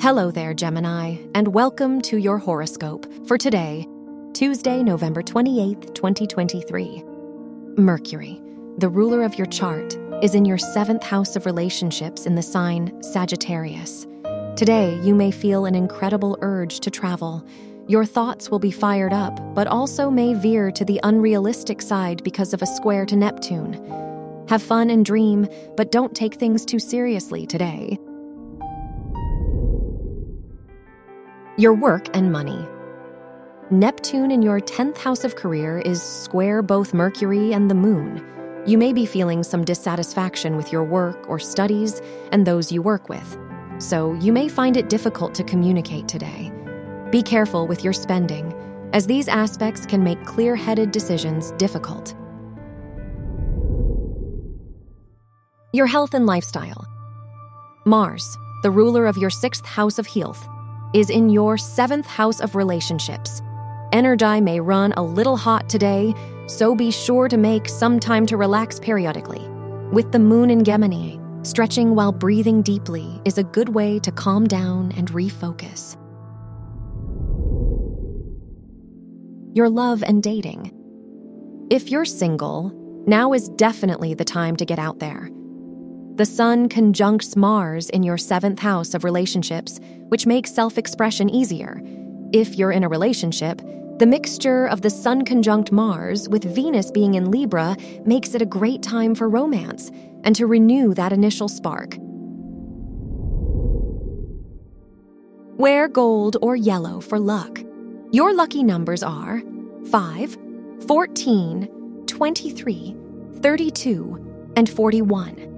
Hello there, Gemini, and welcome to your horoscope for today, Tuesday, November 28th, 2023. Mercury, the ruler of your chart, is in your seventh house of relationships in the sign Sagittarius. Today, you may feel an incredible urge to travel. Your thoughts will be fired up, but also may veer to the unrealistic side because of a square to Neptune. Have fun and dream, but don't take things too seriously today. Your work and money. Neptune in your 10th house of career is square both Mercury and the Moon. You may be feeling some dissatisfaction with your work or studies and those you work with, so you may find it difficult to communicate today. Be careful with your spending, as these aspects can make clear headed decisions difficult. Your health and lifestyle. Mars, the ruler of your sixth house of health, is in your seventh house of relationships. Energy may run a little hot today, so be sure to make some time to relax periodically. With the moon in Gemini, stretching while breathing deeply is a good way to calm down and refocus. Your love and dating. If you're single, now is definitely the time to get out there. The Sun conjuncts Mars in your seventh house of relationships, which makes self expression easier. If you're in a relationship, the mixture of the Sun conjunct Mars with Venus being in Libra makes it a great time for romance and to renew that initial spark. Wear gold or yellow for luck. Your lucky numbers are 5, 14, 23, 32, and 41.